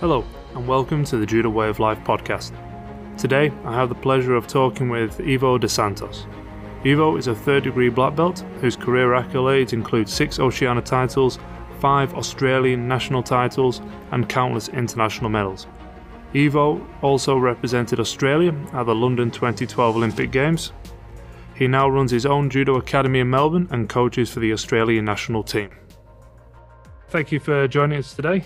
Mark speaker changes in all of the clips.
Speaker 1: Hello, and welcome to the Judo Way of Life podcast. Today, I have the pleasure of talking with Ivo Dos Santos. Ivo is a third degree black belt whose career accolades include six Oceania titles, five Australian national titles, and countless international medals. Ivo also represented Australia at the London 2012 Olympic Games. He now runs his own judo academy in Melbourne and coaches for the Australian national team. Thank you for joining us today.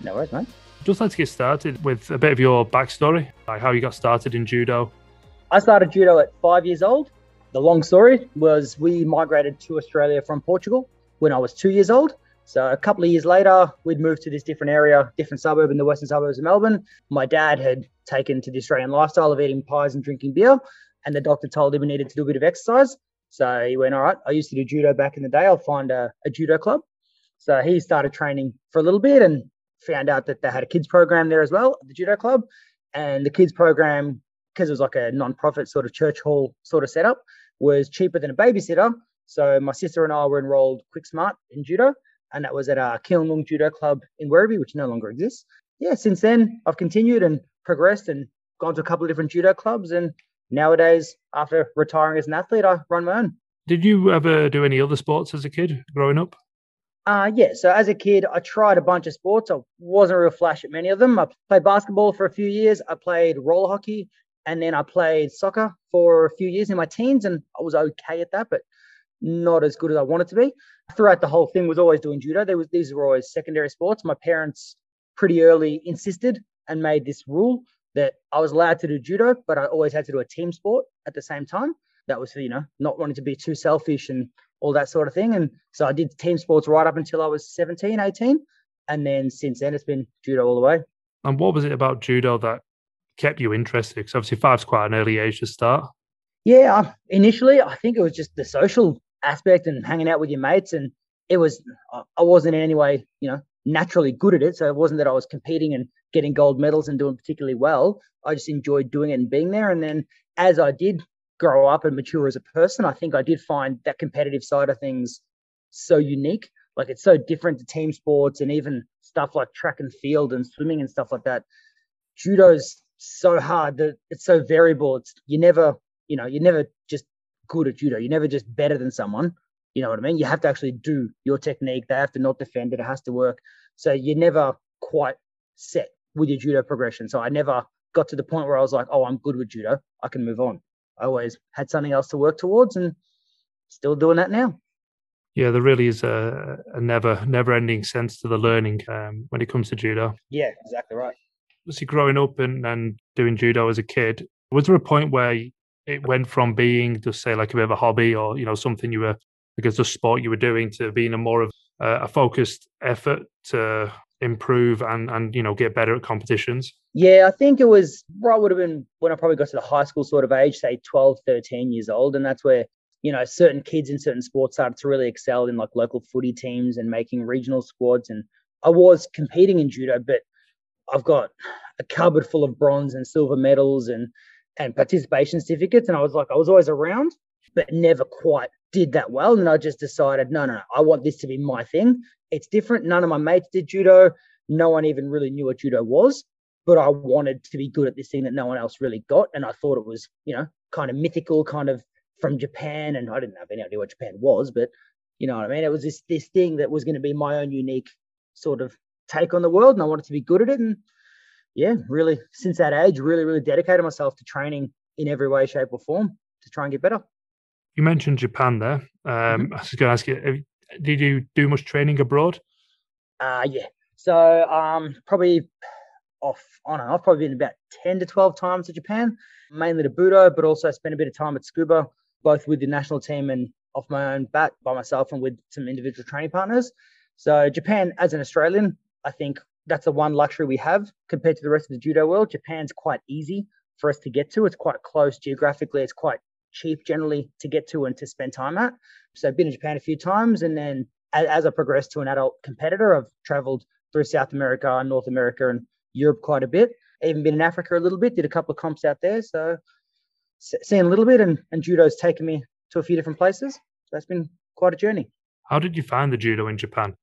Speaker 2: No worries, mate.
Speaker 1: Just like to get started with a bit of your backstory, like how you got started in judo.
Speaker 2: I started judo at five years old. The long story was we migrated to Australia from Portugal when I was two years old. So a couple of years later, we'd moved to this different area, different suburb in the western suburbs of Melbourne. My dad had taken to the Australian lifestyle of eating pies and drinking beer, and the doctor told him he needed to do a bit of exercise. So he went, All right, I used to do judo back in the day. I'll find a, a judo club. So he started training for a little bit and found out that they had a kids program there as well the judo club. And the kids program, because it was like a non-profit sort of church hall sort of setup, was cheaper than a babysitter. So my sister and I were enrolled quick smart in judo, and that was at our Kilnung Judo Club in Werribee, which no longer exists. Yeah, since then I've continued and progressed and gone to a couple of different judo clubs, and nowadays, after retiring as an athlete, I run my own.
Speaker 1: Did you ever do any other sports as a kid growing up?
Speaker 2: Uh, yeah, so as a kid, I tried a bunch of sports. I wasn't real flash at many of them. I played basketball for a few years. I played roller hockey, and then I played soccer for a few years in my teens, and I was okay at that, but not as good as I wanted to be. Throughout the whole thing, was always doing judo. There was these were always secondary sports. My parents pretty early insisted and made this rule that I was allowed to do judo, but I always had to do a team sport at the same time. That was, you know, not wanting to be too selfish and all that sort of thing. And so I did team sports right up until I was 17, 18. And then since then, it's been judo all the way.
Speaker 1: And what was it about judo that kept you interested? Because obviously, five's quite an early age to start.
Speaker 2: Yeah, uh, initially, I think it was just the social aspect and hanging out with your mates. And it was, I wasn't in any way, you know, naturally good at it. So it wasn't that I was competing and getting gold medals and doing particularly well. I just enjoyed doing it and being there. And then as I did grow up and mature as a person, I think I did find that competitive side of things so unique. Like it's so different to team sports and even stuff like track and field and swimming and stuff like that. Judo's so hard that it's so variable. It's you never, you know, you're never just good at judo. You're never just better than someone. You know what I mean? You have to actually do your technique. They have to not defend it. It has to work. So you're never quite set with your judo progression. So I never got to the point where I was like, oh, I'm good with judo. I can move on. I always had something else to work towards and still doing that now.
Speaker 1: Yeah, there really is a, a never never ending sense to the learning um, when it comes to judo.
Speaker 2: Yeah, exactly right.
Speaker 1: Obviously, growing up and, and doing judo as a kid, was there a point where it went from being just say like a bit of a hobby or you know something you were because the sport you were doing to being a more of a, a focused effort to improve and and you know get better at competitions?
Speaker 2: Yeah i think it was right would have been when i probably got to the high school sort of age say 12 13 years old and that's where you know certain kids in certain sports started to really excel in like local footy teams and making regional squads and i was competing in judo but i've got a cupboard full of bronze and silver medals and and participation certificates and i was like i was always around but never quite did that well. And I just decided, no, no, no, I want this to be my thing. It's different. None of my mates did judo. No one even really knew what judo was, but I wanted to be good at this thing that no one else really got. And I thought it was, you know, kind of mythical, kind of from Japan. And I didn't have any idea what Japan was, but you know what I mean? It was this this thing that was going to be my own unique sort of take on the world. And I wanted to be good at it. And yeah, really, since that age, really, really dedicated myself to training in every way, shape, or form to try and get better.
Speaker 1: You mentioned Japan there. Um, mm-hmm. I was going to ask you, did you do much training abroad?
Speaker 2: Uh, yeah. So um, probably off on and off, probably been about 10 to 12 times to Japan, mainly to Budo, but also spent a bit of time at Tsukuba, both with the national team and off my own bat by myself and with some individual training partners. So Japan, as an Australian, I think that's the one luxury we have compared to the rest of the judo world. Japan's quite easy for us to get to. It's quite close geographically. It's quite cheap generally to get to and to spend time at. So I've been in Japan a few times, and then as, as I progressed to an adult competitor, I've traveled through South America, and North America, and Europe quite a bit. Even been in Africa a little bit. Did a couple of comps out there, so seeing a little bit, and, and judo's taken me to a few different places. So that's been quite a journey.
Speaker 1: How did you find the judo in Japan?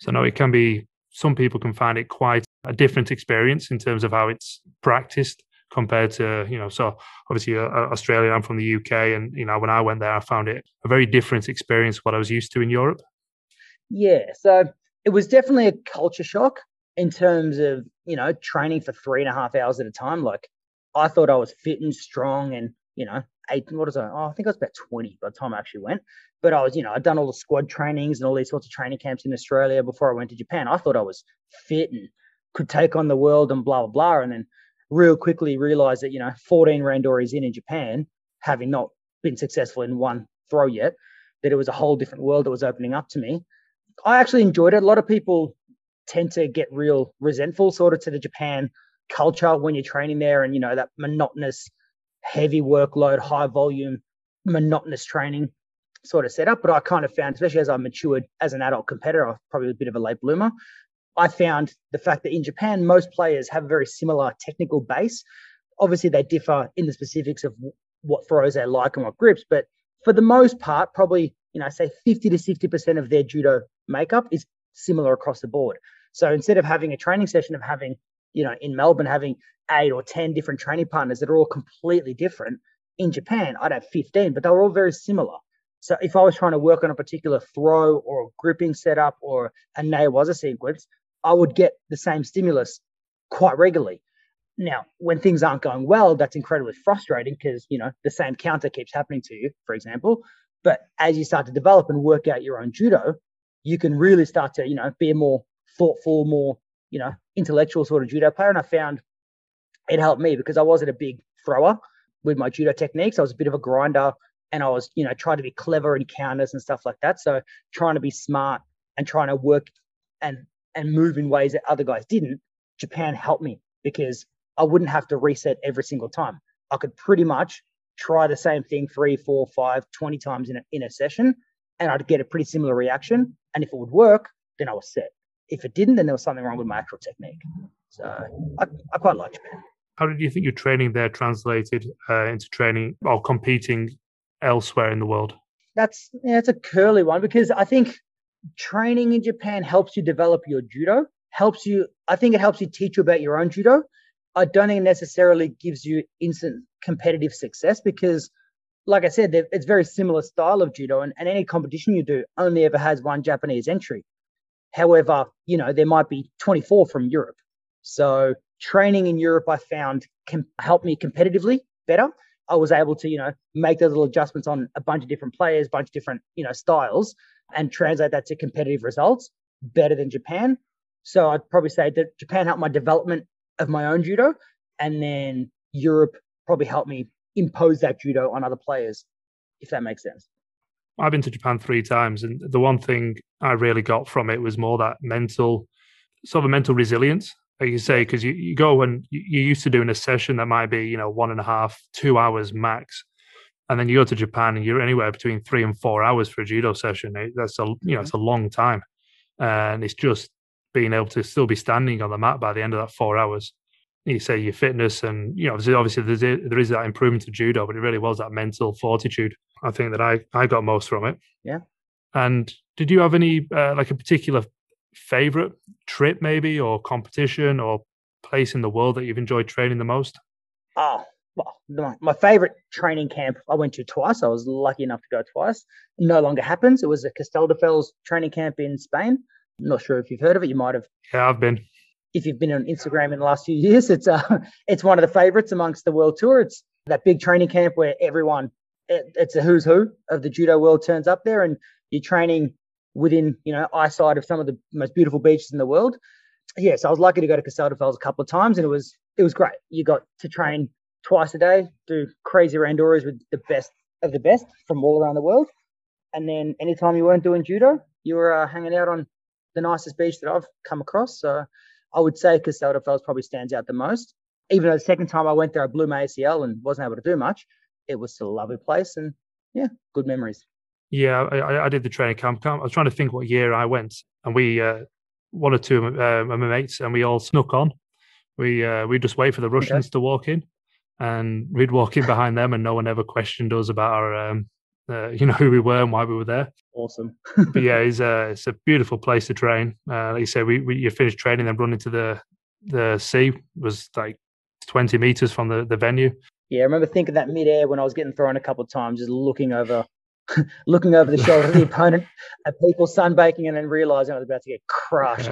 Speaker 1: So I know it can be some people can find it quite a different experience in terms of how it's practiced compared to you know so obviously uh, uh australia i'm from the uk and you know when i went there i found it a very different experience what i was used to in europe.
Speaker 2: Yeah so it was definitely a culture shock in terms of you know training for three and a half hours at a time. Like i thought i was fit and strong and you know eight what is it oh, i think i was about 20 by the time i actually went. But i was you know i'd done all the squad trainings and all these sorts of training camps in australia before i went to japan. I thought i was fit and could take on the world and blah blah blah. And then real quickly realized that, you know, 14 Randoris in in Japan, having not been successful in one throw yet, that it was a whole different world that was opening up to me. I actually enjoyed it. A lot of people tend to get real resentful sort of to the Japan culture when you're training there and, you know, that monotonous, heavy workload, high volume, monotonous training sort of setup. But I kind of found, especially as I matured as an adult competitor, I was probably a bit of a late bloomer. I found the fact that in Japan, most players have a very similar technical base. Obviously, they differ in the specifics of what throws they like and what grips, but for the most part, probably, you know, say 50 to 60% of their judo makeup is similar across the board. So instead of having a training session of having, you know, in Melbourne, having eight or 10 different training partners that are all completely different, in Japan, I'd have 15, but they were all very similar. So if I was trying to work on a particular throw or a gripping setup or a newaza sequence, I would get the same stimulus quite regularly. Now, when things aren't going well, that's incredibly frustrating because, you know, the same counter keeps happening to you, for example. But as you start to develop and work out your own judo, you can really start to, you know, be a more thoughtful, more, you know, intellectual sort of judo player. And I found it helped me because I wasn't a big thrower with my judo techniques. I was a bit of a grinder and I was, you know, trying to be clever in counters and stuff like that. So trying to be smart and trying to work and and move in ways that other guys didn't, Japan helped me because I wouldn't have to reset every single time. I could pretty much try the same thing three, four, five, 20 times in a, in a session, and I'd get a pretty similar reaction. And if it would work, then I was set. If it didn't, then there was something wrong with my actual technique. So I, I quite like Japan.
Speaker 1: How did you think your training there translated uh, into training or competing elsewhere in the world?
Speaker 2: That's yeah, it's a curly one because I think training in Japan helps you develop your judo, helps you, I think it helps you teach you about your own judo. I don't think it necessarily gives you instant competitive success because, like I said, it's very similar style of judo, and, and any competition you do only ever has one Japanese entry. However, you know, there might be 24 from Europe. So training in Europe, I found can help me competitively better. I was able to, you know, make those little adjustments on a bunch of different players, bunch of different, you know, styles and translate that to competitive results better than Japan. So I'd probably say that Japan helped my development of my own judo, and then Europe probably helped me impose that judo on other players, if that makes sense.
Speaker 1: I've been to Japan three times, and the one thing I really got from it was more that mental, sort of mental resilience, like you say, because you, you go and you're used to doing a session that might be, you know, one and a half, two hours max and then you go to Japan and you're anywhere between three and four hours for a judo session. That's a you know it's a long time, and it's just being able to still be standing on the mat by the end of that four hours. You say your fitness and you know obviously, obviously there's a, there is that improvement to judo, but it really was that mental fortitude. I think that I I got most from it.
Speaker 2: Yeah.
Speaker 1: And did you have any uh, like a particular favorite trip maybe or competition or place in the world that you've enjoyed training the most?
Speaker 2: Oh, well, my favorite training camp I went to twice. I was lucky enough to go twice. It no longer happens. It was a Castelldefels training camp in Spain. I'm not sure if you've heard of it. You might have.
Speaker 1: Yeah, I've been.
Speaker 2: If you've been on Instagram in the last few years, it's uh, it's one of the favorites amongst the world tour. It's that big training camp where everyone, it, it's a who's who of the judo world turns up there, and you're training within you know eyesight of some of the most beautiful beaches in the world. Yes, yeah, so I was lucky to go to Castelldefels a couple of times, and it was it was great. You got to train twice a day, do crazy randoris with the best of the best from all around the world. And then anytime you weren't doing judo, you were uh, hanging out on the nicest beach that I've come across. So I would say Castelldefels probably stands out the most. Even though the second time I went there, I blew my ACL and wasn't able to do much. It was still a lovely place and yeah, good memories.
Speaker 1: Yeah, I, I did the training camp. I was trying to think what year I went, and we, uh, one or two of uh, my mates, and we all snuck on. We uh, we just wait for the Russians okay. to walk in, and we'd walk in behind them, and no one ever questioned us about our, um, uh, you know, who we were and why we were there.
Speaker 2: Awesome.
Speaker 1: but yeah, it's a it's a beautiful place to train. Uh, like you say, we, we you finish training, then run into the the sea was like 20 meters from the, the venue.
Speaker 2: Yeah, I remember thinking that midair when I was getting thrown a couple of times, just looking over looking over the shoulder of the opponent at people sunbaking and then realizing I was about to get crushed.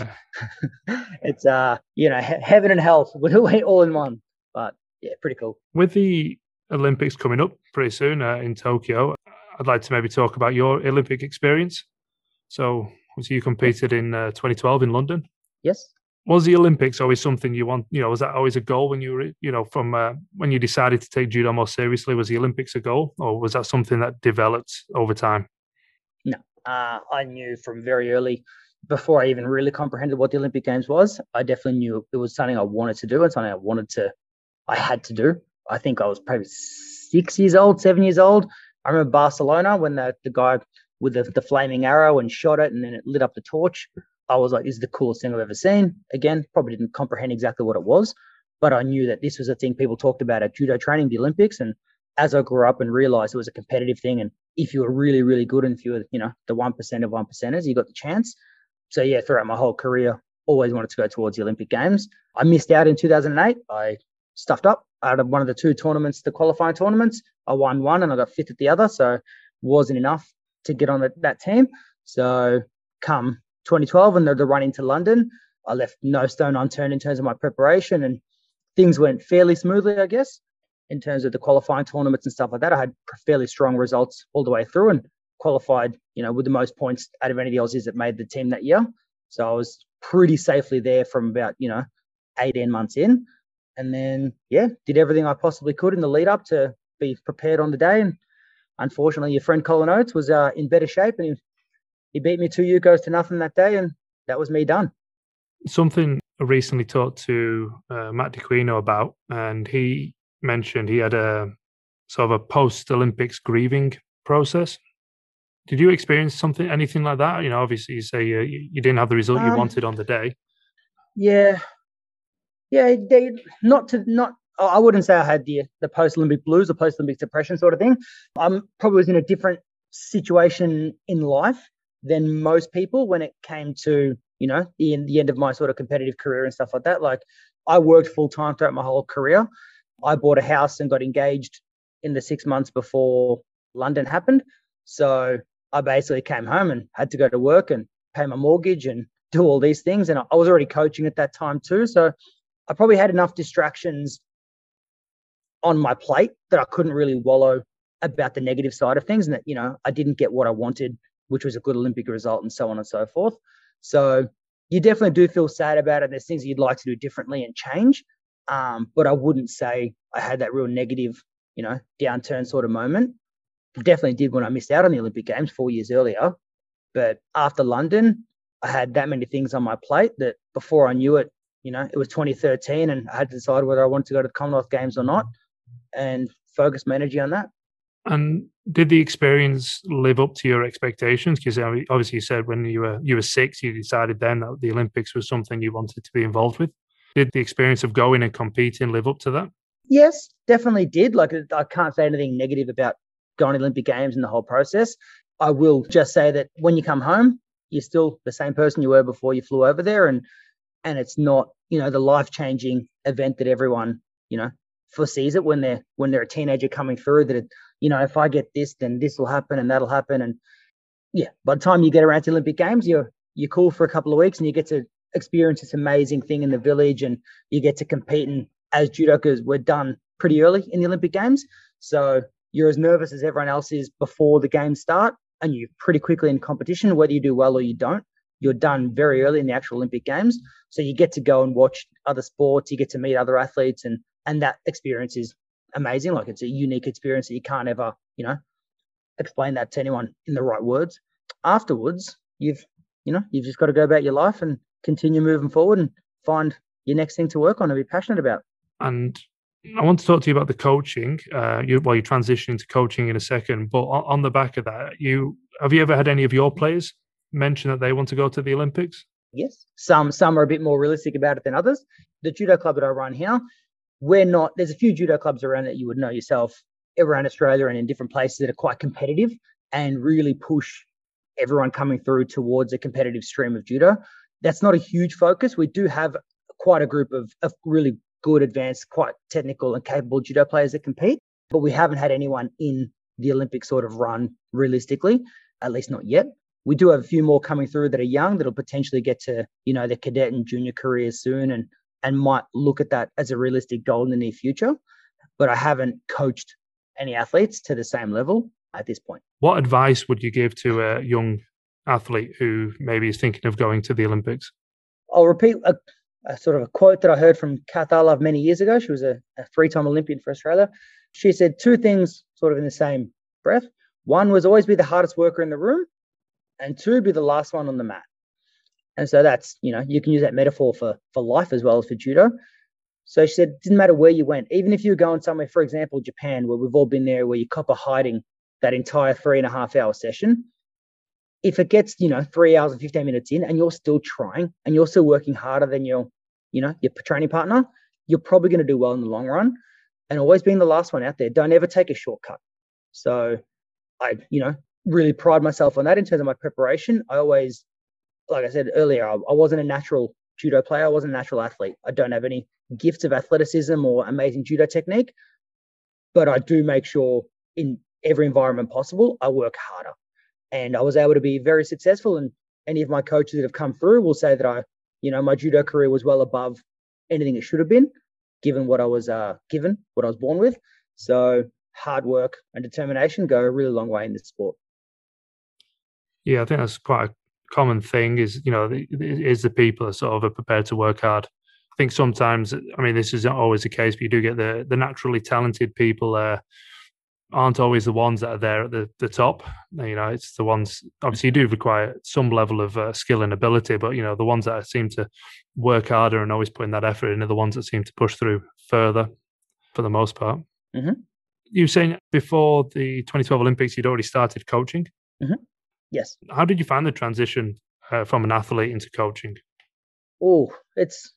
Speaker 2: Yeah. it's uh, you know, he- heaven and hell all in one. But yeah, pretty cool.
Speaker 1: With the Olympics coming up pretty soon uh, in Tokyo, I'd like to maybe talk about your Olympic experience. So, you competed in uh, 2012 in London.
Speaker 2: Yes
Speaker 1: was the Olympics always something you want? You know, was that always a goal when you were, you know, from uh, when you decided to take judo more seriously? Was the Olympics a goal, or was that something that developed over time?
Speaker 2: No, uh, I knew from very early, before I even really comprehended what the Olympic Games was. I definitely knew it was something I wanted to do and something I wanted to, I had to do. I think I was probably six years old, seven years old. I remember Barcelona when the the guy with the, the flaming arrow and shot it, and then it lit up the torch. I was like, this is the coolest thing I've ever seen. Again, probably didn't comprehend exactly what it was, but I knew that this was a thing people talked about at judo training, the Olympics. And as I grew up and realized it was a competitive thing, and if you were really, really good and if you were, you know, the 1% of one percenters, you got the chance. So yeah, throughout my whole career, always wanted to go towards the Olympic Games. I missed out in 2008. I stuffed up out of one of the two tournaments, the qualifying tournaments. I won one and I got fifth at the other. So wasn't enough to get on the, that team. So come 2012 and the, the run into London, I left no stone unturned in terms of my preparation and things went fairly smoothly, I guess, in terms of the qualifying tournaments and stuff like that. I had fairly strong results all the way through and qualified, you know, with the most points out of any of the Aussies that made the team that year. So I was pretty safely there from about, you know, 18 months in. And then, yeah, did everything I possibly could in the lead up to be prepared on the day. And unfortunately, your friend Colin Oates was uh, in better shape and he he beat me two Yukos to nothing that day, and that was me done.
Speaker 1: Something I recently talked to uh, Matt D'Aquino about, and he mentioned he had a sort of a post Olympics grieving process. Did you experience something, anything like that? You know, obviously, you say you, you didn't have the result um, you wanted on the day.
Speaker 2: Yeah, yeah, they not to not. I wouldn't say I had the the post Olympic blues or post Olympic depression sort of thing. I'm probably was in a different situation in life than most people when it came to you know the, the end of my sort of competitive career and stuff like that. Like i worked full time throughout my whole career. I bought a house and got engaged in the six months before london happened. So i basically came home and had to go to work and pay my mortgage and do all these things. And i was already coaching at that time too. So i probably had enough distractions on my plate that i couldn't really wallow about the negative side of things and that you know i didn't get what i wanted which was a good Olympic result, and so on and so forth. So you definitely do feel sad about it. There's things you'd like to do differently and change. Um, but I wouldn't say I had that real negative, you know, downturn sort of moment. Definitely did when I missed out on the Olympic Games four years earlier. But after London, I had that many things on my plate that before I knew it, you know, it was 2013 and I had to decide whether I wanted to go to the Commonwealth Games or not and focus my energy on that.
Speaker 1: And did the experience live up to your expectations? Because obviously, you said when you were you were six, you decided then that the Olympics was something you wanted to be involved with. Did the experience of going and competing live up to that?
Speaker 2: Yes, definitely did. Like I can't say anything negative about going to Olympic Games and the whole process. I will just say that when you come home, you're still the same person you were before you flew over there, and and it's not you know the life changing event that everyone you know foresees it when they're when they're a teenager coming through that you know if i get this then this will happen and that'll happen. And yeah by the time you get around to olympic games you're you're cool for a couple of weeks and you get to experience this amazing thing in the village and you get to compete and as judokas we're done pretty early in the olympic games. So you're as nervous as everyone else is before the games start and you're pretty quickly in competition whether you do well or you don't. You're done very early in the actual olympic games. So you get to go and watch other sports you get to meet other athletes and and that experience is amazing. Like it's a unique experience that you can't ever, you know, explain that to anyone in the right words. Afterwards, you've, you know, you've just got to go about your life and continue moving forward and find your next thing to work on and be passionate about.
Speaker 1: And I want to talk to you about the coaching. Uh, you, well, you transition into coaching in a second, but on, on the back of that, you have you ever had any of your players mention that they want to go to the Olympics?
Speaker 2: Yes, some some are a bit more realistic about it than others. The judo club that I run here, we're not there's a few judo clubs around that you would know yourself around Australia and in different places that are quite competitive and really push everyone coming through towards a competitive stream of judo. That's not a huge focus. We do have quite a group of, of really good, advanced, quite technical and capable judo players that compete, but we haven't had anyone in the Olympic sort of run realistically, at least not yet. We do have a few more coming through that are young that'll potentially get to, you know, their cadet and junior careers soon and and might look at that as a realistic goal in the near future. But I haven't coached any athletes to the same level at this point.
Speaker 1: What advice would you give to a young athlete who maybe is thinking of going to the Olympics?
Speaker 2: I'll repeat a, a sort of a quote that I heard from Kath Arlove many years ago. She was a, a three-time Olympian for Australia. She said two things sort of in the same breath. One was always be the hardest worker in the room, and two, be the last one on the mat. And so that's, you know, you can use that metaphor for for life as well as for judo. So she said, it didn't matter where you went, even if you were going somewhere, for example, Japan, where we've all been there, where you cop a hiding that entire three and a half hour session. If it gets, you know, three hours and 15 minutes in and you're still trying and you're still working harder than your, you know, your training partner, you're probably going to do well in the long run. And always being the last one out there, don't ever take a shortcut. So I, you know, really pride myself on that in terms of my preparation. I always, like I said earlier, I, I wasn't a natural judo player. I wasn't a natural athlete. I don't have any gifts of athleticism or amazing judo technique, but I do make sure in every environment possible, I work harder. And I was able to be very successful. And any of my coaches that have come through will say that I, you know, my judo career was well above anything it should have been, given what I was uh, given, what I was born with. So hard work and determination go a really long way in this sport.
Speaker 1: Yeah, I think that's quite a common thing. Is you know, is the people are sort of prepared to work hard. I think sometimes, I mean, this isn't always the case, but you do get the the naturally talented people uh, aren't always the ones that are there at the, the top. You know, it's the ones obviously you do require some level of uh, skill and ability, but you know the ones that seem to work harder and always putting that effort in are the ones that seem to push through further, for the most part.
Speaker 2: Mm-hmm.
Speaker 1: You were saying before the 2012 Olympics, you'd already started coaching.
Speaker 2: Mm-hmm. Yes.
Speaker 1: How did you find the transition uh, from an athlete into coaching?
Speaker 2: Oh, it's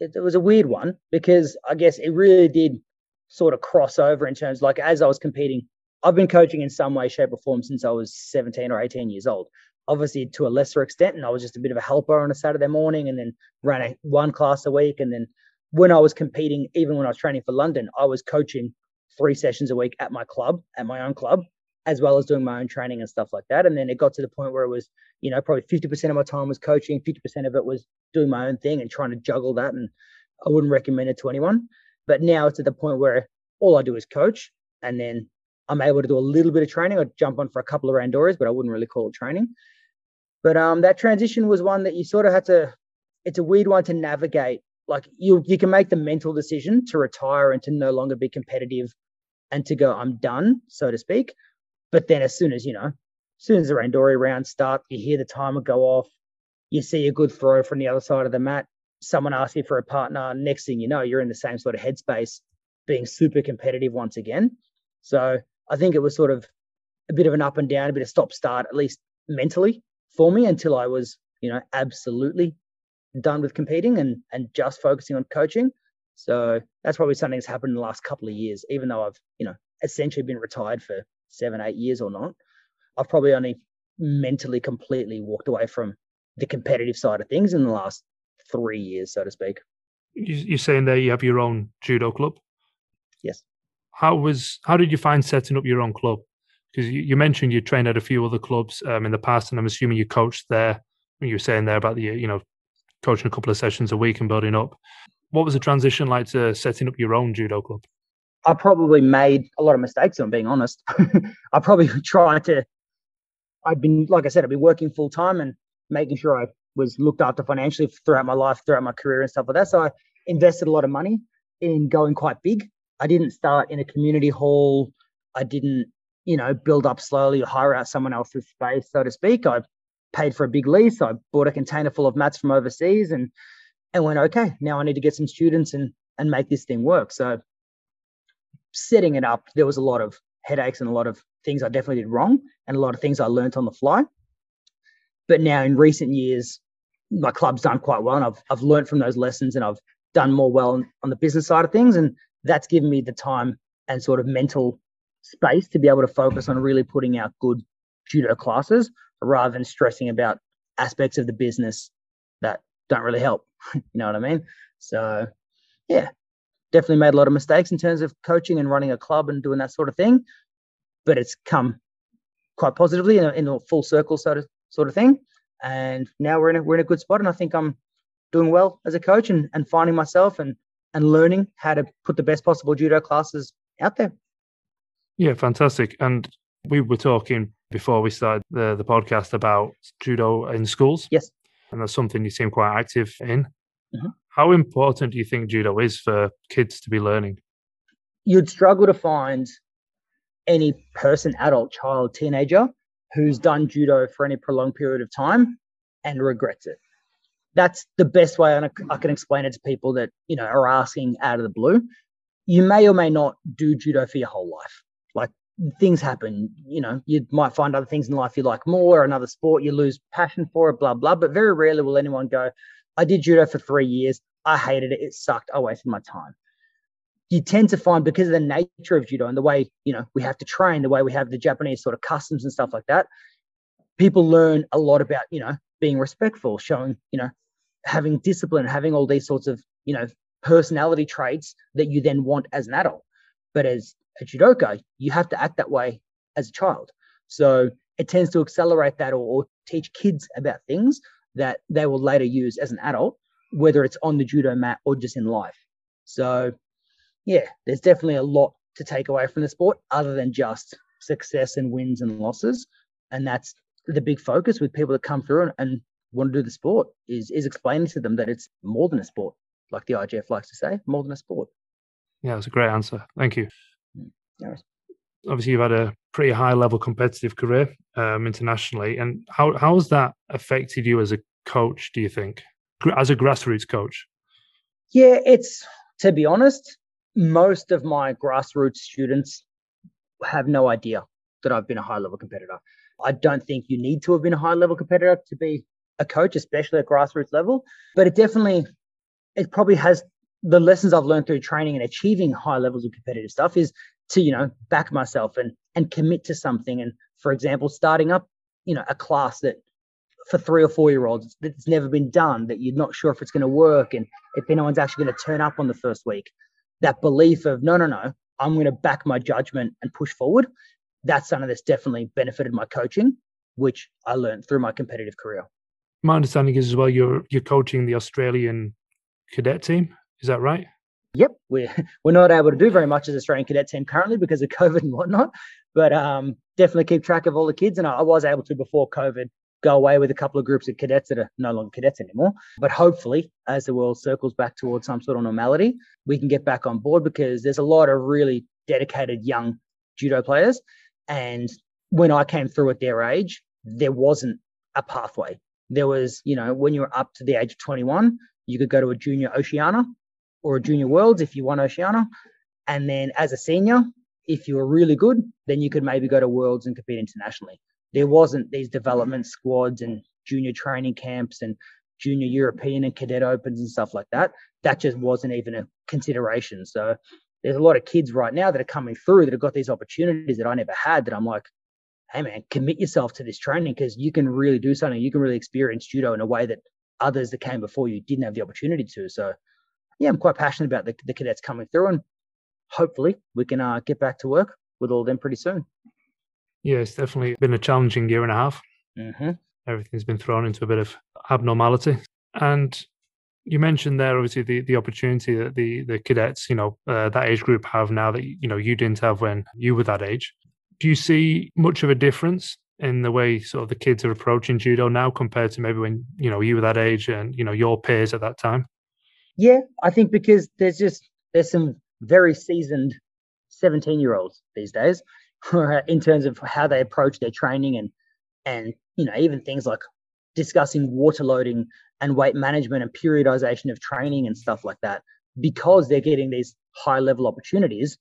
Speaker 2: it, it was a weird one because I guess it really did sort of cross over in terms like as I was competing, I've been coaching in some way, shape, or form since I was 17 or 18 years old. Obviously, to a lesser extent, and I was just a bit of a helper on a Saturday morning, and then ran a, one class a week. And then when I was competing, even when I was training for London, I was coaching three sessions a week at my club, at my own club, as well as doing my own training and stuff like that. And then it got to the point where it was, you know, probably 50% of my time was coaching, 50% of it was doing my own thing and trying to juggle that. And I wouldn't recommend it to anyone. But now it's at the point where all I do is coach, and then I'm able to do a little bit of training. I jump on for a couple of randoris, but I wouldn't really call it training. But um, that transition was one that you sort of had to. It's a weird one to navigate. Like you, you can make the mental decision to retire and to no longer be competitive, and to go, I'm done, so to speak. But then, as soon as you know, as soon as the randori rounds start, you hear the timer go off. You see a good throw from the other side of the mat someone asks you for a partner, next thing you know, you're in the same sort of headspace, being super competitive once again. So I think it was sort of a bit of an up and down, a bit of stop start, at least mentally for me until I was, you know, absolutely done with competing and and just focusing on coaching. So that's probably something that's happened in the last couple of years, even though I've, you know, essentially been retired for seven, eight years or not. I've probably only mentally completely walked away from the competitive side of things in the last three years, so to speak.
Speaker 1: You're saying there you have your own judo club.
Speaker 2: Yes.
Speaker 1: How was how did you find setting up your own club? Because you, you mentioned you trained at a few other clubs um, in the past, and I'm assuming you coached there. You were saying there about the you know coaching a couple of sessions a week and building up. What was the transition like to setting up your own judo club?
Speaker 2: I probably made a lot of mistakes. I'm being honest. I probably tried to. I've been, like I said, I've been working full time and making sure I was looked after financially throughout my life, throughout my career and stuff like that. So I invested a lot of money in going quite big. I didn't start in a community hall. I didn't, you know, build up slowly or hire out someone else's space, so to speak. I paid for a big lease. I bought a container full of mats from overseas and and went, okay, now I need to get some students and and make this thing work. So setting it up, there was a lot of headaches and a lot of things I definitely did wrong and a lot of things I learned on the fly. But now in recent years, my club's done quite well and I've I've learned from those lessons and I've done more well on, on the business side of things and that's given me the time and sort of mental space to be able to focus on really putting out good judo classes rather than stressing about aspects of the business that don't really help. you know what I mean? So, yeah, definitely made a lot of mistakes in terms of coaching and running a club and doing that sort of thing. But it's come quite positively in a, in a full circle sort of sort of thing. And now we're in a we're in a good spot, and I think I'm doing well as a coach and, and finding myself and and learning how to put the best possible judo classes out there.
Speaker 1: Yeah, fantastic. And we were talking before we started the, the podcast about judo in schools.
Speaker 2: Yes.
Speaker 1: And that's something you seem quite active in.
Speaker 2: Mm-hmm.
Speaker 1: How important do you think judo is for kids to be learning?
Speaker 2: You'd struggle to find any person, adult, child, teenager who's done judo for any prolonged period of time and regrets it. That's the best way I can explain it to people that you know are asking out of the blue. You may or may not do judo for your whole life. Like things happen. You know, you might find other things in life you like more, or another sport you lose passion for it, blah blah. But very rarely will anyone go, "I did judo for three years. I hated it. It sucked. I wasted my time." you tend to find because of the nature of judo and the way you know we have to train the way we have the japanese sort of customs and stuff like that people learn a lot about you know being respectful showing you know having discipline having all these sorts of you know personality traits that you then want as an adult but as a judoka you have to act that way as a child so it tends to accelerate that or, or teach kids about things that they will later use as an adult whether it's on the judo mat or just in life so yeah, there's definitely a lot to take away from the sport other than just success and wins and losses. And that's the big focus with people that come through and, and want to do the sport is is explaining to them that it's more than a sport, like the IJF likes to say, more than a sport.
Speaker 1: Yeah, that's a great answer. Thank you.
Speaker 2: Mm,
Speaker 1: Obviously, you've had a pretty high level competitive career um, internationally, and how how has that affected you as a coach? Do you think, as a grassroots coach?
Speaker 2: Yeah, it's to be honest, most of my grassroots students have no idea that I've been a high level competitor. I don't think you need to have been a high level competitor to be a coach, especially at grassroots level. But it definitely, it probably has the lessons I've learned through training and achieving high levels of competitive stuff is to, you know, back myself and and commit to something. And for example, starting up, you know, a class that for three or four year olds that's never been done, that you're not sure if it's going to work and if anyone's actually going to turn up on the first week that belief of no, no, no, I'm going to back my judgment and push forward. That's something that's definitely benefited my coaching, which I learned through my competitive career.
Speaker 1: My understanding is as well you're you're coaching the Australian cadet team. Is that right?
Speaker 2: Yep, we're we're not able to do very much as Australian cadet team currently because of COVID and whatnot, but um, definitely keep track of all the kids. And I, I was able to before COVID go away with a couple of groups of cadets that are no longer cadets anymore. But hopefully, as the world circles back towards some sort of normality, we can get back on board because there's a lot of really dedicated young judo players. And when I came through at their age, there wasn't a pathway. There was, you know, when you were up to the age of 21, you could go to a junior Oceania or a junior Worlds if you won Oceania. And then as a senior, if you were really good, then you could maybe go to Worlds and compete internationally there wasn't these development squads and junior training camps and junior European and cadet opens and stuff like that. That just wasn't even a consideration. So there's a lot of kids right now that are coming through that have got these opportunities that I never had that I'm like, hey man, commit yourself to this training because you can really do something. You can really experience judo in a way that others that came before you didn't have the opportunity to. So yeah, I'm quite passionate about the, the cadets coming through and hopefully we can uh, get back to work with all of them pretty soon.
Speaker 1: Yeah, it's definitely been a challenging year and a half.
Speaker 2: Mm-hmm.
Speaker 1: Everything's been thrown into a bit of abnormality. And you mentioned there, obviously, the, the opportunity that the, the cadets, you know, uh, that age group have now that, you know, you didn't have when you were that age. Do you see much of a difference in the way sort of the kids are approaching judo now compared to maybe when, you know, you were that age and, you know, your peers at that time?
Speaker 2: Yeah, I think because there's just, there's some very seasoned 17 year olds these days in terms of how they approach their training and and you know even things like discussing water loading and weight management and periodization of training and stuff like that. Because they're getting these high level opportunities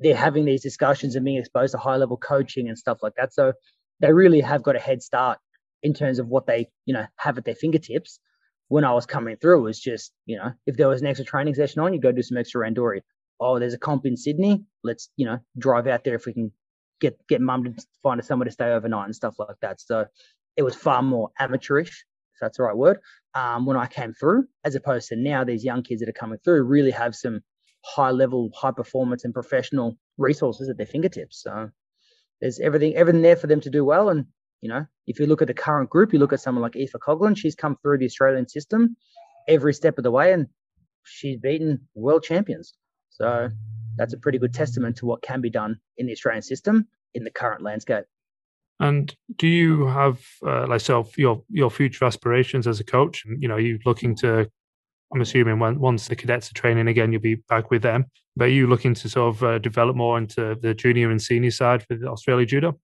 Speaker 2: they're having these discussions and being exposed to high level coaching and stuff like that. So they really have got a head start in terms of what they you know have at their fingertips when i was coming through it was just you know if there was an extra training session on you go do some extra randori oh there's a comp in sydney let's you know drive out there if we can get get mum to find somewhere to stay overnight and stuff like that. So it was far more amateurish if that's the right word, um, when I came through, as opposed to now these young kids that are coming through really have some high level, high performance and professional resources at their fingertips. So there's everything, everything there for them to do well. And, you know, if you look at the current group, you look at someone like Aoife Coughlan, she's come through the Australian system every step of the way and she's beaten world champions. So that's a pretty good testament to what can be done in the Australian system in the current landscape.
Speaker 1: And do you have, uh, like, so your your future aspirations as a coach? And you know, are you looking to? I'm assuming when once the cadets are training again, you'll be back with them. But are you looking to sort of uh, develop more into the junior and senior side for Australia Judo?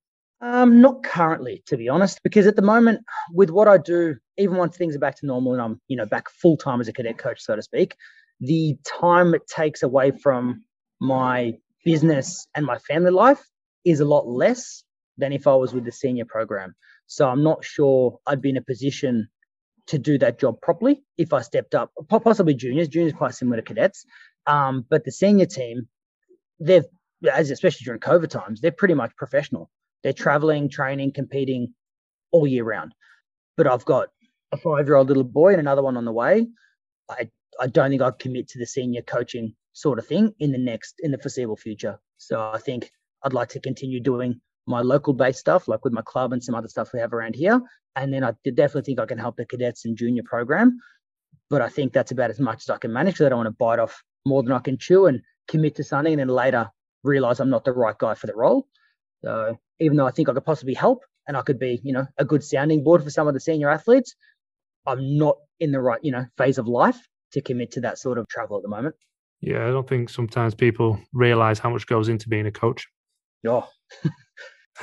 Speaker 2: Um, not currently, to be honest, because at the moment, with what I do, even once things are back to normal and I'm, you know, back full time as a cadet coach, so to speak, the time it takes away from my business and my family life is a lot less than if I was with the senior program. So I'm not sure I'd be in a position to do that job properly if I stepped up, possibly juniors. Juniors quite similar to cadets, um, but the senior team, they've as especially during COVID times, they're pretty much professional. They're traveling, training, competing all year round. But I've got a five-year-old little boy and another one on the way. I I don't think I'd commit to the senior coaching sort of thing in the next in the foreseeable future. So I think I'd like to continue doing my local based stuff, like with my club and some other stuff we have around here. And then I definitely think I can help the cadets and junior program. But I think that's about as much as I can manage because I don't want to bite off more than I can chew and commit to something and then later realize I'm not the right guy for the role. So even though I think I could possibly help and I could be, you know, a good sounding board for some of the senior athletes, I'm not in the right, you know, phase of life to commit to that sort of travel at the moment.
Speaker 1: Yeah, I don't think sometimes people realize how much goes into being a coach.
Speaker 2: Oh,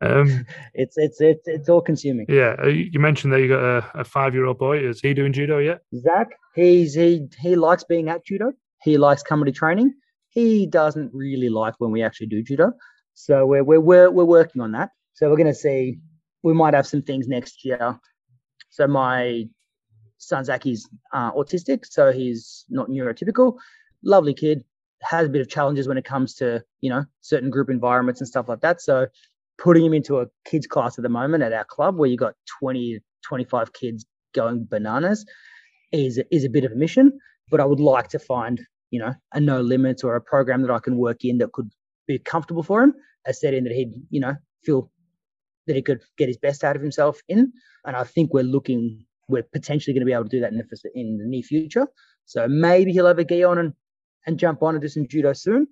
Speaker 2: um, it's it's it's it's all consuming.
Speaker 1: Yeah, uh, you mentioned that you got a, a five year old boy. Is he doing judo yet?
Speaker 2: Zach, he's he he likes being at judo. He likes coming to training. He doesn't really like when we actually do judo. So we're we're we're, we're working on that. So we're going to see. We might have some things next year. So my son Zach is uh, autistic, so he's not neurotypical. Lovely kid, has a bit of challenges when it comes to you know certain group environments and stuff like that so putting him into a kids class at the moment at our club where you got 20 25 kids going bananas is is a bit of a mission but i would like to find you know a no limits or a program that i can work in that could be comfortable for him a setting that he'd you know feel that he could get his best out of himself in and i think we're looking we're potentially going to be able to do that in the, in the near future so maybe he'll have a gi on and and jump on and do some judo soon.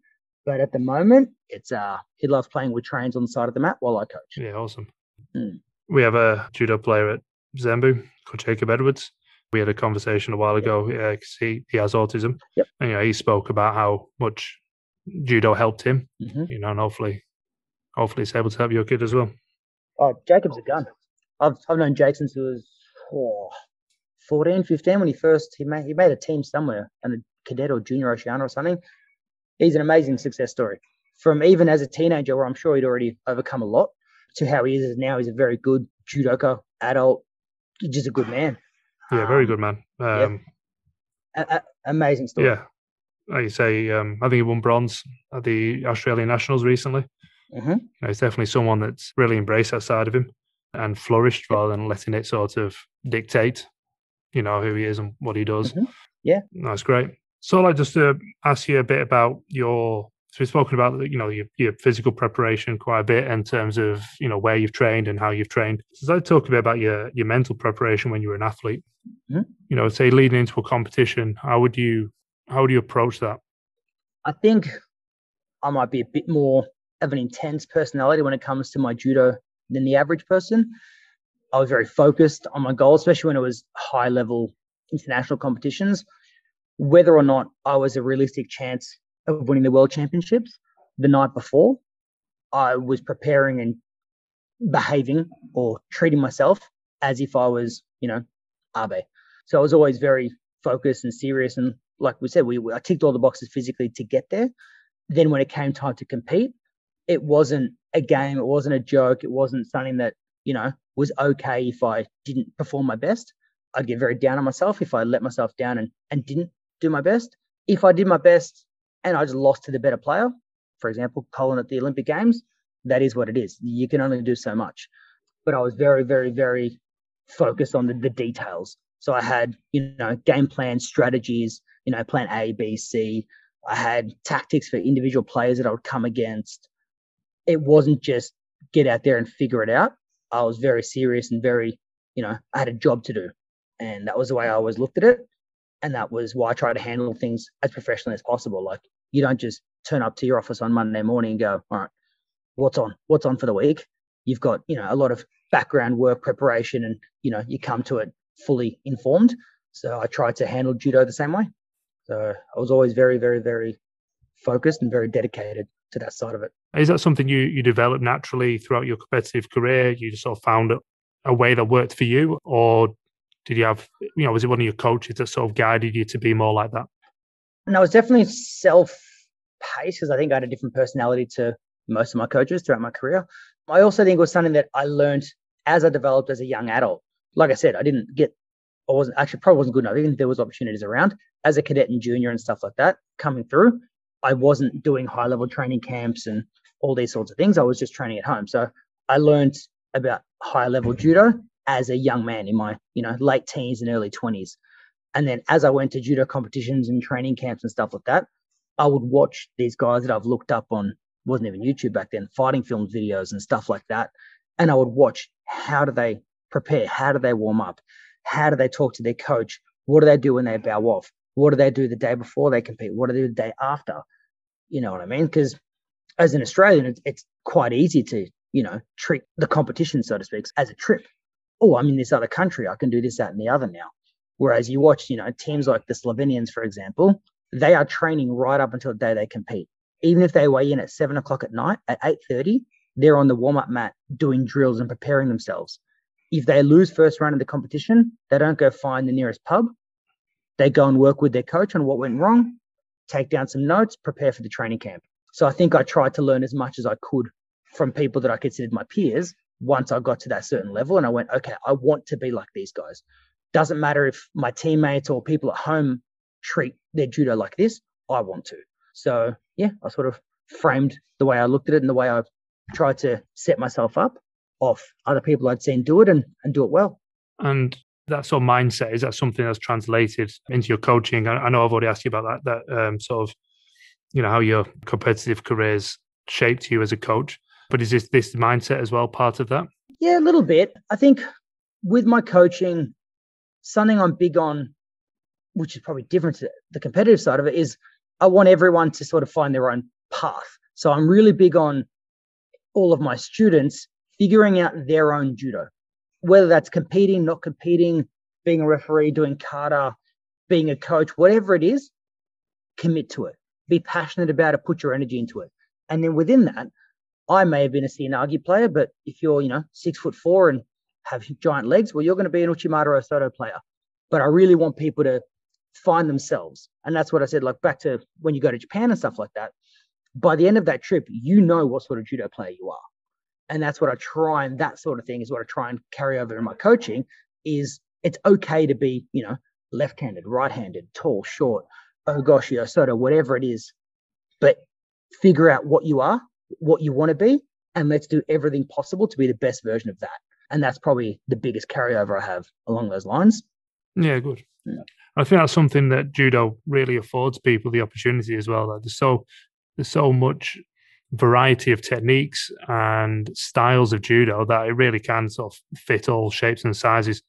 Speaker 2: But at the moment, it's uh he loves playing with trains on the side of the mat while I coach.
Speaker 1: Yeah, awesome. Mm. We have a judo player at Zambu called Jacob Edwards. We had a conversation a while ago because yeah, he, he has autism.
Speaker 2: Yep.
Speaker 1: And you know, he spoke about how much judo helped him. Mm-hmm. You know, and hopefully, hopefully, it's able to help your kid as well.
Speaker 2: Oh, Jacob's a gun. I've I've known Jake since he was oh, 14, 15 when he first he made he made a team somewhere and a cadet or junior Oceania or something. He's an amazing success story. From even as a teenager, where I'm sure he'd already overcome a lot, to how he is now. He's a very good judoka, adult, just a good man.
Speaker 1: Yeah, very um, good man. Um,
Speaker 2: yeah. a- a- amazing story.
Speaker 1: Yeah, like you say, um, I think he won bronze at the Australian Nationals recently. Mm-hmm. You know, he's definitely someone that's really embraced that side of him and flourished rather than letting it sort of dictate, you know, who he is and what he does.
Speaker 2: Mm-hmm. Yeah,
Speaker 1: that's great. So I'd like just to ask you a bit about your. So we've spoken about you know your, your physical preparation quite a bit in terms of you know where you've trained and how you've trained. So I'd talk a bit about your your mental preparation when you were an athlete. Mm-hmm. You know, say leading into a competition, how would you how do you approach that?
Speaker 2: I think I might be a bit more of an intense personality when it comes to my judo than the average person. I was very focused on my goal, especially when it was high level international competitions whether or not I was a realistic chance of winning the world championships the night before, I was preparing and behaving or treating myself as if I was, you know, Abe. So I was always very focused and serious. And like we said, we I ticked all the boxes physically to get there. Then when it came time to compete, it wasn't a game, it wasn't a joke, it wasn't something that, you know, was okay if I didn't perform my best. I'd get very down on myself if I let myself down and, and didn't do my best. If I did my best and I just lost to the better player, for example, Colin at the Olympic Games, that is what it is. You can only do so much. But I was very, very, very focused on the, the details. So I had, you know, game plan strategies, you know, plan A, B, C. I had tactics for individual players that I would come against. It wasn't just get out there and figure it out. I was very serious and very, you know, I had a job to do. And that was the way I always looked at it. And that was why I tried to handle things as professionally as possible. Like you don't just turn up to your office on Monday morning and go, all right, what's on? What's on for the week? You've got, you know, a lot of background work preparation and, you know, you come to it fully informed. So I tried to handle judo the same way. So I was always very, very, very focused and very dedicated to that side of it.
Speaker 1: Is that something you you developed naturally throughout your competitive career? You just sort of found a way that worked for you, or did you have you know was it one of your coaches that sort of guided you to be more like that?
Speaker 2: And I was definitely self paced because I think I had a different personality to most of my coaches throughout my career. I also think it was something that I learned as I developed as a young adult. Like I said, I didn't get, I wasn't actually probably wasn't good enough, even if there was opportunities around as a cadet and junior and stuff like that coming through. I wasn't doing high level training camps and all these sorts of things. I was just training at home. So I learned about high level judo as a young man in my, you know, late teens and early 20s. And then as I went to judo competitions and training camps and stuff like that, I would watch these guys that I've looked up on, wasn't even YouTube back then, fighting film videos and stuff like that. And I would watch how do they prepare? How do they warm up? How do they talk to their coach? What do they do when they bow off? What do they do the day before they compete? What do they do the day after? You know what I mean? Because as an Australian, it's, it's quite easy to, you know, treat the competition, so to speak, as a trip. Oh, I'm in this other country. I can do this, that, and the other now. Whereas you watch, you know, teams like the Slovenians, for example, they are training right up until the day they compete. Even if they weigh in at seven o'clock at night, at eight thirty, they're on the warm-up mat doing drills and preparing themselves. If they lose first round of the competition, they don't go find the nearest pub. They go and work with their coach on what went wrong, take down some notes, prepare for the training camp. So I think I tried to learn as much as I could from people that I considered my peers once I got to that certain level. And I went, okay, I want to be like these guys. Doesn't matter if my teammates or people at home treat their judo like this, I want to. So yeah, I sort of framed the way I looked at it and the way I tried to set myself up off other people I'd seen do it and, and do it well.
Speaker 1: And that sort of mindset, is that something that's translated into your coaching? I, I know I've already asked you about that, that um, sort of, you know, how your competitive careers shaped you as a coach. But is this this mindset as well part of that?
Speaker 2: Yeah, a little bit. I think with my coaching, something I'm big on, which is probably different to the competitive side of it, is I want everyone to sort of find their own path. So I'm really big on all of my students figuring out their own judo, whether that's competing, not competing, being a referee, doing kata, being a coach, whatever it is, commit to it. Be passionate about it, put your energy into it. And then within that, I may have been a seoi player, but if you're, you know, six foot four and have giant legs, well, you're going to be an Uchimata or Soto player. But I really want people to find themselves. And that's what I said, like back to when you go to Japan and stuff like that. By the end of that trip, you know what sort of judo player you are. And that's what I try and that sort of thing is what I try and carry over in my coaching is it's okay to be, you know, left-handed, right-handed, tall, short, oh ogoshi, osoto, whatever it is. But figure out what you are, what you want to be, and let's do everything possible to be the best version of that. And that's probably the biggest carryover I have along those lines.
Speaker 1: Yeah, good. Yeah. I think that's something that judo really affords people the opportunity as well. That there's so there's so much variety of techniques and styles of judo that it really can sort of fit all shapes and sizes.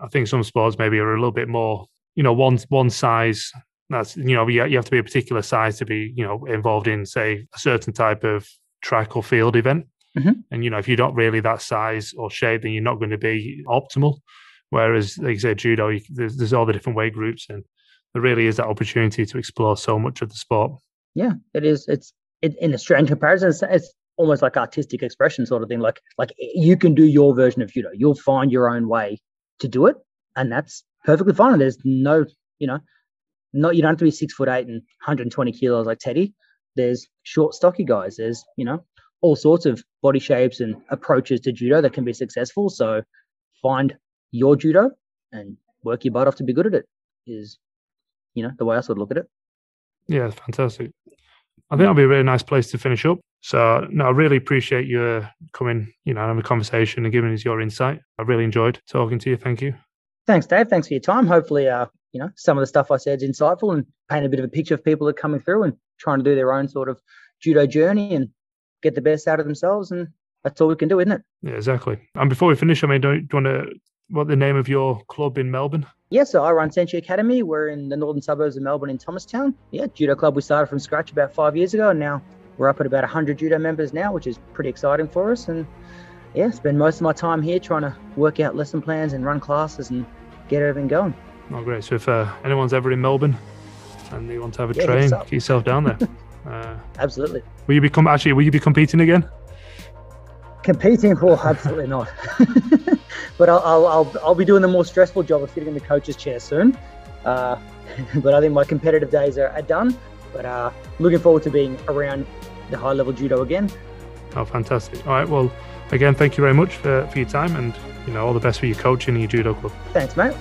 Speaker 1: I think some sports maybe are a little bit more, you know, one one size. That's you know, you have to be a particular size to be, you know, involved in say a certain type of track or field event. Mm-hmm. And you know, if you're not really that size or shape, then you're not going to be optimal. Whereas, like you said, judo, you, there's, there's all the different weight groups, and there really is that opportunity to explore so much of the sport.
Speaker 2: Yeah, it is. It's it, in a strange comparison. It's, it's almost like artistic expression sort of thing. Like like you can do your version of judo. You'll find your own way to do it, and that's perfectly fine. There's no, you know, not you don't have to be six foot eight and 120 kilos like Teddy. There's short, stocky guys. There's you know all sorts of body shapes and approaches to judo that can be successful. So find your judo and work your butt off to be good at it is, you know, the way I sort of look at it.
Speaker 1: Yeah, fantastic. I think that'll be a really nice place to finish up. So, no, I really appreciate you coming, you know, having a conversation and giving us your insight. I really enjoyed talking to you. Thank you.
Speaker 2: Thanks, Dave. Thanks for your time. Hopefully, uh, you know, some of the stuff I said is insightful and paint a bit of a picture of people that are coming through and trying to do their own sort of judo journey and get the best out of themselves. And that's all we can do, isn't it?
Speaker 1: Yeah, exactly. And before we finish, I mean, do, do you want to, what the name of your club in Melbourne?
Speaker 2: Yeah, so I run Senshi Academy. We're in the northern suburbs of Melbourne in Thomastown. Yeah, judo club we started from scratch about five years ago, and now we're up at about 100 judo members now, which is pretty exciting for us. And yeah, spend most of my time here trying to work out lesson plans and run classes and get everything going.
Speaker 1: Oh, great. So if uh, anyone's ever in Melbourne and they want to have a yeah, train, get yourself down there.
Speaker 2: uh, Absolutely.
Speaker 1: Will you become actually? Will you be competing again?
Speaker 2: Competing? Oh, absolutely not. but I'll, I'll, I'll, I'll, be doing the more stressful job of sitting in the coach's chair soon. Uh, but I think my competitive days are, are done. But uh, looking forward to being around the high level judo again.
Speaker 1: Oh, fantastic. All right. Well, again, thank you very much for, for your time and, you know, all the best for your coaching and your judo club.
Speaker 2: Thanks, mate.